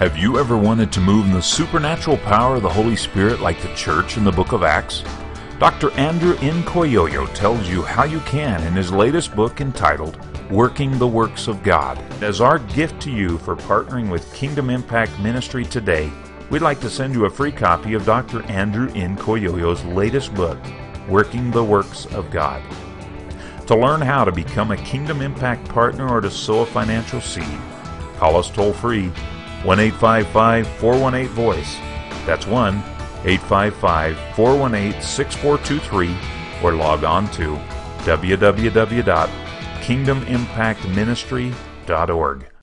Have you ever wanted to move in the supernatural power of the Holy Spirit like the church in the book of Acts? Dr. Andrew Nkoyoyo tells you how you can in his latest book entitled Working the Works of God. As our gift to you for partnering with Kingdom Impact Ministry today, we'd like to send you a free copy of Dr. Andrew Nkoyoyo's latest book, Working the Works of God. To learn how to become a Kingdom Impact partner or to sow a financial seed, call us toll free 1 855 418 VOICE. That's 1 855 418 6423 or log on to www.kingdomimpactministry.org.